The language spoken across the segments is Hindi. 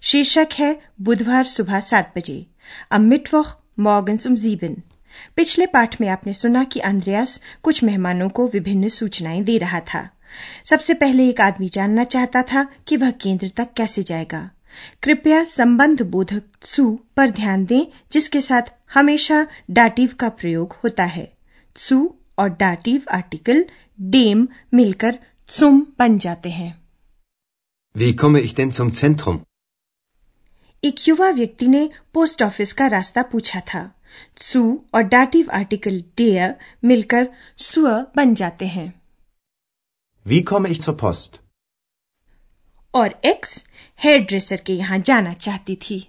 शीर्षक है, बुधवार सुबह सात बजे। am Mittwoch morgens पिछले पाठ में आपने सुना कि अंद्रयास कुछ मेहमानों को विभिन्न सूचनाएँ दे रहा था। सबसे पहले एक आदमी जानना चाहता था कि वह केंद्र तक कैसे जाएगा। कृपया संबंध बोधक सु पर ध्यान दें, जिसके साथ हमेशा डाटिव का प्रयोग होता है। सु और डाटिव आर्टिकल, डेम मिलकर सुम बन जाते हैं। Wie komme ich denn zum Zentrum? एक युवा व्यक्ति ने पोस्ट ऑफ़िस का रास्ता पूछा था सु और डाटिव आर्टिकल डेयर मिलकर स्व बन जाते हैं Wie komme ich zur Post? और एक्स हेयर ड्रेसर के यहाँ जाना चाहती थी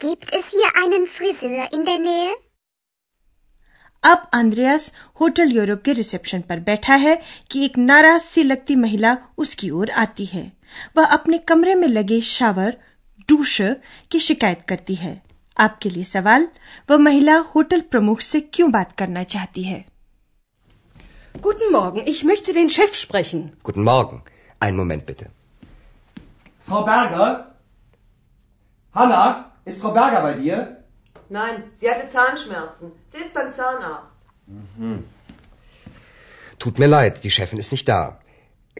Gibt es hier einen Friseur in der Nähe? अब अंद्रयास होटल यूरोप के रिसेप्शन पर बैठा है कि एक नाराज़ सी लगती महिला उसकी ओर आती है वह अपने कमरे में लगे शावर डूश की शिकायत करती है आपके लिए सवाल वह महिला होटल प्रमुख से क्यों बात करना चाहती है Guten Morgen, ich möchte den Chef sprechen. Guten Morgen. Einen Moment bitte. Frau Berger? Hanna, ist Frau Berger bei dir? Nein, sie hatte Zahnschmerzen. Sie ist beim Zahnarzt. Tut mir leid, die Chefin ist nicht da.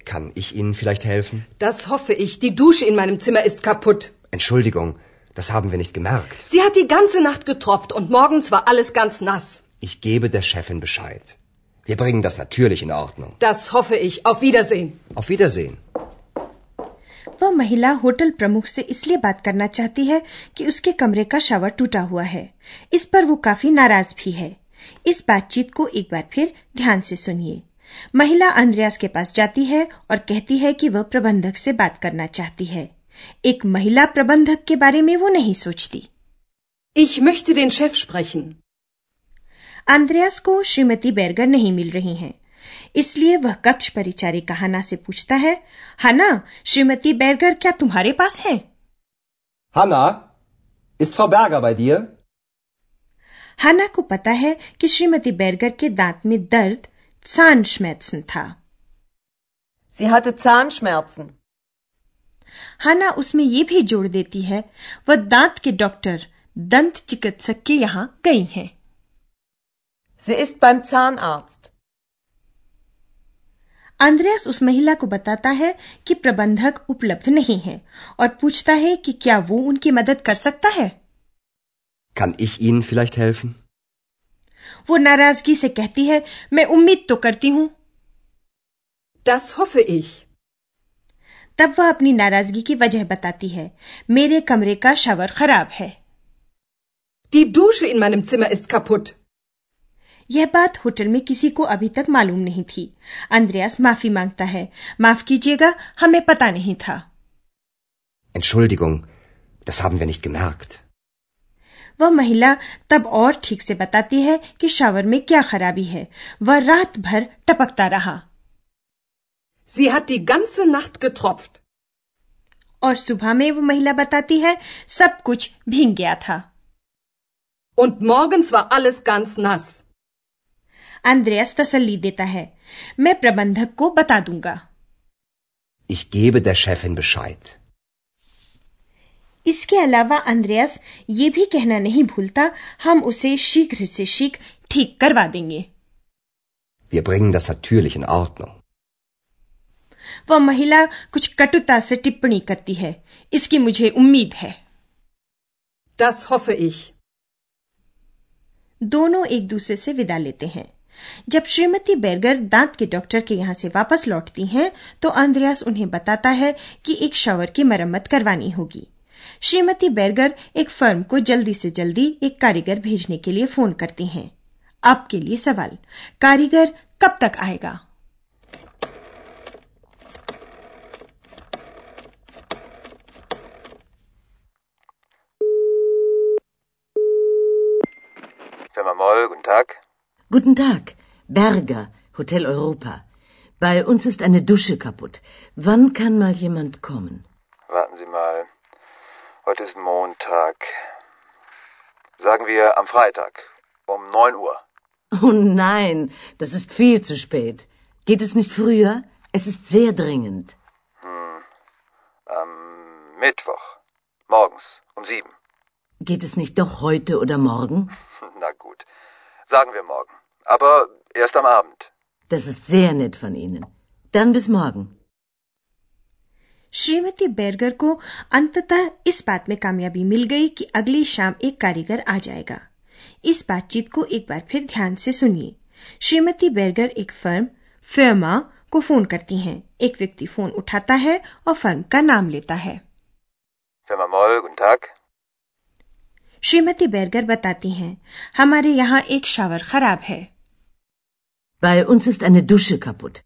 Kann ich Ihnen vielleicht helfen? Das hoffe ich. Die Dusche in meinem Zimmer ist kaputt. Entschuldigung, das haben wir nicht gemerkt. Sie hat die ganze Nacht getropft und morgens war alles ganz nass. Ich gebe der Chefin Bescheid. Wir bringen das natürlich in Ordnung. Das hoffe ich. Auf Wiedersehen. Auf Wiedersehen. वह महिला होटल प्रमुख से इसलिए बात करना चाहती है कि उसके कमरे का शावर टूटा हुआ है इस पर वो काफी नाराज भी है इस बातचीत को एक बार फिर ध्यान से सुनिए महिला अंद्रयास के पास जाती है और कहती है कि वह प्रबंधक से बात करना चाहती है एक महिला प्रबंधक के बारे में वो नहीं सोचती Ich möchte den Chef sprechen. अंद्रयास को श्रीमती बैरगर नहीं मिल रही हैं इसलिए वह कक्ष परिचारिका हना से पूछता है हना श्रीमती बैरगर क्या तुम्हारे पास है Hanna, ist Frau Berger bei dir? हना को पता है कि श्रीमती बैरगर के दांत में दर्द सांशमैत्सन था Sie hatte Zahnschmerzen. हना उसमें ये भी जोड़ देती है वह दांत के डॉक्टर दंत चिकित्सक के यहाँ गई हैं Sie ist beim Zahnarzt. अंद्रयास उस महिला को बताता है कि प्रबंधक उपलब्ध नहीं है और पूछता है कि क्या वो उनकी मदद कर सकता है Kann ich Ihnen vielleicht helfen? वो नाराज़गी से कहती है मैं उम्मीद तो करती हूँ Das hoffe ich. तब वह अपनी नाराज़गी की वजह बताती है। मेरे कमरे का शावर खराब है। Die Dusche in meinem Zimmer ist kaputt. यह बात होटल में किसी को अभी तक मालूम नहीं थी। अंद्रयास माफ़ी माँगता है। माफ़ कीजिएगा हमें पता नहीं था। Entschuldigung, das haben wir nicht gemerkt. वह महिला तब और ठीक से बताती है कि शावर में क्या खराबी है। वह रात भर टपकता रहा। Sie hat die ganze Nacht getropft. और सुबह में वो महिला बताती है सब कुछ भीग गया था Und morgens war alles ganz nass. अंद्रयास तसल्ली देता है मैं प्रबंधक को बता दूंगा Ich gebe der Chefin Bescheid. इसके अलावा अंद्रयास ये भी कहना नहीं भूलता हम उसे शीघ्र से शीघ्र ठीक करवा देंगे Wir bringen das natürlich in Ordnung. वह महिला कुछ कटुता से टिप्पणी करती है। इसकी मुझे उम्मीद है। Das hoffe ich. दोनों एक दूसरे से विदा लेते हैं। जब श्रीमती बेरगर दांत के डॉक्टर के यहाँ से वापस लौटती हैं तो अंद्रयास उन्हें बताता है कि एक शावर की मरम्मत करवानी होगी। श्रीमती बेरगर एक फर्म को जल्दी से जल्दी एक कारीगर भेजने के लिए फ़ोन करती हैं। आपके लिए सवाल कारीगर कब तक आएगा? Guten Tag, Berger, Hotel Europa. Bei uns ist eine Dusche kaputt. Wann kann mal jemand kommen? Warten Sie mal. Heute ist Montag. Sagen wir am Freitag um 9 Uhr. Oh nein, das ist viel zu spät. Geht es nicht früher? Es ist sehr dringend. Am Mittwoch. Morgens um 7. Geht es nicht doch heute oder morgen? Sagen wir morgen. Aber erst am Abend. Das ist sehr nett von Ihnen. Dann bis morgen. श्रीमती बेरगर को अंततः इस बात में कामयाबी मिल गई कि अगली शाम एक कारीगर आ जाएगा इस बातचीत को एक बार फिर ध्यान से सुनिए श्रीमती बेरगर एक फर्म फर्मा को फ़ोन करती हैं एक व्यक्ति फ़ोन उठाता है और फर्म का नाम लेता है श्रीमती बैरगर बताती हैं हमारे यहाँ एक शावर खराब है। Bei uns ist eine Dusche kaputt.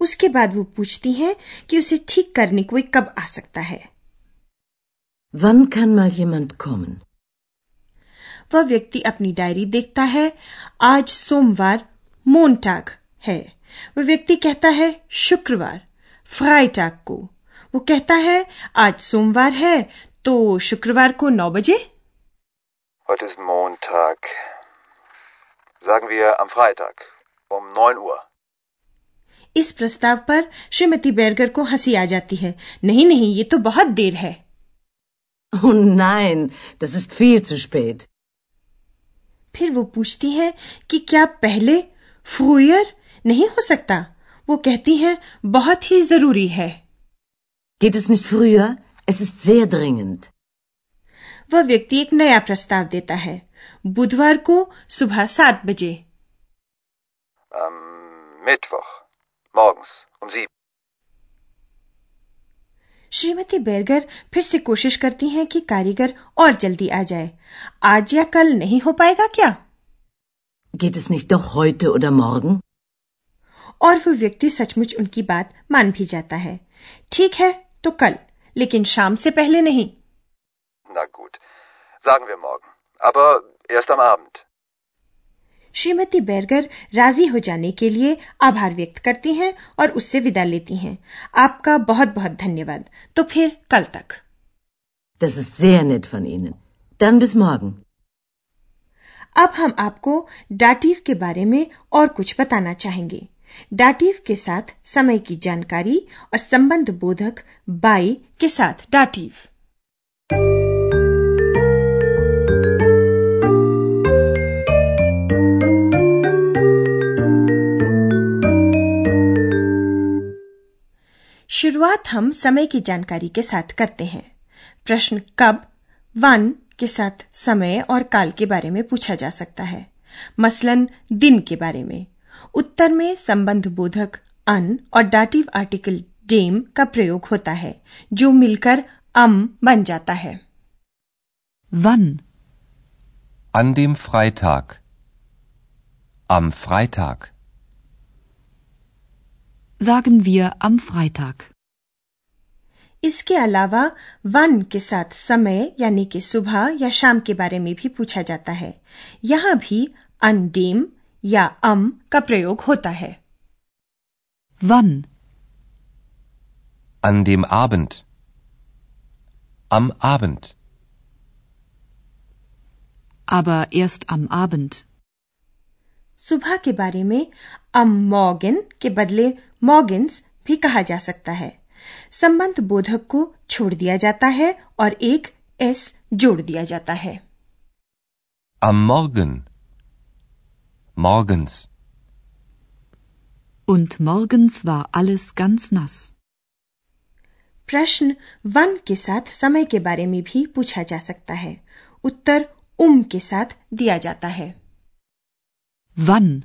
उसके बाद वो पूछती हैं कि उसे ठीक करने कोई कब आ सकता है। Wann kann mal jemand kommen? वह व्यक्ति अपनी डायरी देखता है आज सोमवार मोनटाग है। वह व्यक्ति कहता है शुक्रवार फ्राइटाग को। वो कहता है आज सोमवार है तो शुक्रवार को नौ बजे? Heute ist Montag. Sagen wir am Freitag um 9 Uhr. इस प्रस्ताव पर श्रीमती बेरगर को हँसी आ जाती है नहीं नहीं ये तो बहुत देर है Oh nein, das ist viel zu spät. फिर वो पूछती है कि क्या पहले फ्रूयर नहीं हो सकता वो कहती है बहुत ही ज़रूरी है Geht es nicht früher? Es ist sehr dringend. वह व्यक्ति एक नया प्रस्ताव देता है बुधवार को सुबह सात बजे Am Mittwoch. Morgens um 7. श्रीमती बेरगर फिर से कोशिश करती हैं कि कारीगर और जल्दी आ जाए आज या कल नहीं हो पाएगा क्या Geht es nicht doch heute oder morgen? और वो व्यक्ति सचमुच उनकी बात मान भी जाता है ठीक है तो कल लेकिन शाम से पहले नहीं Na gut. Sagen wir morgen. Aber erst am Abend. श्रीमती बेरगर राज़ी हो जाने के लिए आभार व्यक्त करती हैं और उससे विदा लेती हैं आपका बहुत बहुत धन्यवाद तो फिर कल तक Das ist sehr nett von Ihnen. Dann bis morgen. अब हम आपको डाटीव के बारे में और कुछ बताना चाहेंगे डाटीव के साथ समय की जानकारी और संबंध बोधक बाई के साथ डाटिव शुरुआत हम समय की जानकारी के साथ करते हैं प्रश्न कब वन के साथ समय और काल के बारे में पूछा जा सकता है मसलन दिन के बारे में उत्तर में संबंध बोधक अन और डाटिव आर्टिकल डेम का प्रयोग होता है जो मिलकर अम बन जाता है Wann? An dem Freitag. Am Freitag. sagen wir am Freitag. इसके अलावा वन के साथ समय यानी कि सुबह या शाम के बारे में भी पूछा जाता है। यहाँ भी अनडीम या अम का प्रयोग होता है। वन अनडीम आबंट अम आबंट अब एस्ट अम आबंट सुबह के बारे में अम मॉर्गन के बदले मॉर्गन्स भी कहा जा सकता है संबंध बोधक को छोड़ दिया जाता है और एक एस जोड़ दिया जाता है Am Morgen. Morgens. Und morgens war alles ganz nass. प्रश्न वन के साथ समय के बारे में भी पूछा जा सकता है उत्तर उम के साथ दिया जाता है Wann?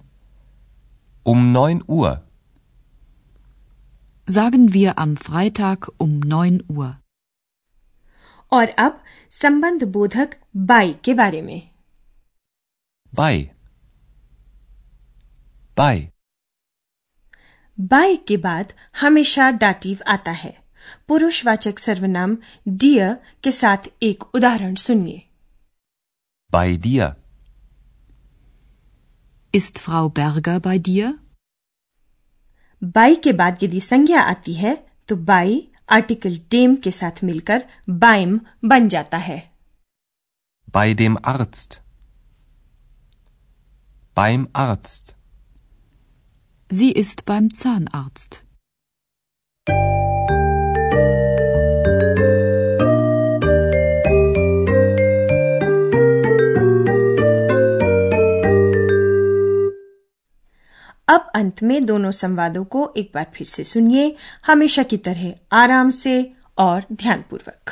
Um 9 Uhr. Sagen wir am Freitag um 9 Uhr. और अब संबंध बोधक बाई के बारे में Bei. Bei. बाय के बाद हमेशा डाटिव आता है पुरुषवाचक सर्वनाम डियर के साथ एक उदाहरण सुनिए Bei dir. ist Frau Berger bei dir? बाई के बाद यदि संज्ञा आती है तो बाई आर्टिकल डेम के साथ मिलकर बाइम बन जाता है बाई डेम अर्थ बाइम अर्थ Sie ist beim Zahnarzt. अंत में दोनों संवादों को एक बार फिर से सुनिए। हमेशा की तरह आराम से और ध्यानपूर्वक।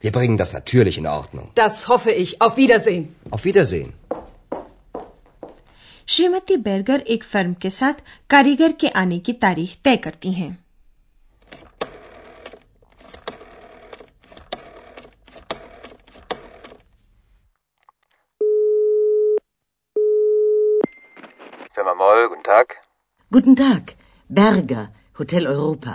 Wir bringen das natürlich in Ordnung. Das hoffe ich. Auf Wiedersehen. Auf Wiedersehen. Shrimati Berger एक फर्म के साथ कारीगर के आने की तारीख तय करती हैं Firma Moll, guten Tag. Guten Tag. Berger, Hotel Europa.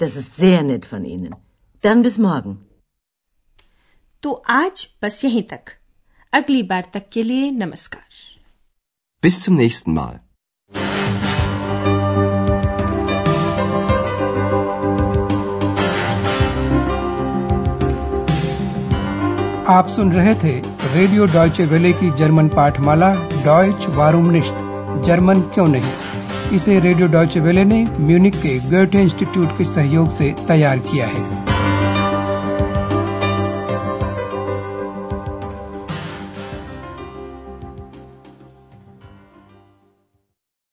Das ist sehr nett von Ihnen. Dann bis morgen. तो आज बस यहीं तक अगली बार तक के लिए नमस्कार Bis zum nächsten Mal. आप सुन रहे थे रेडियो डॉयचे वेले की जर्मन पाठमाला डॉयच वारूमनिश्त जर्मन क्यों नहीं इसे रेडियो डॉयचे वेले ने म्यूनिक के गोएटे इंस्टीट्यूट के सहयोग से तैयार किया है।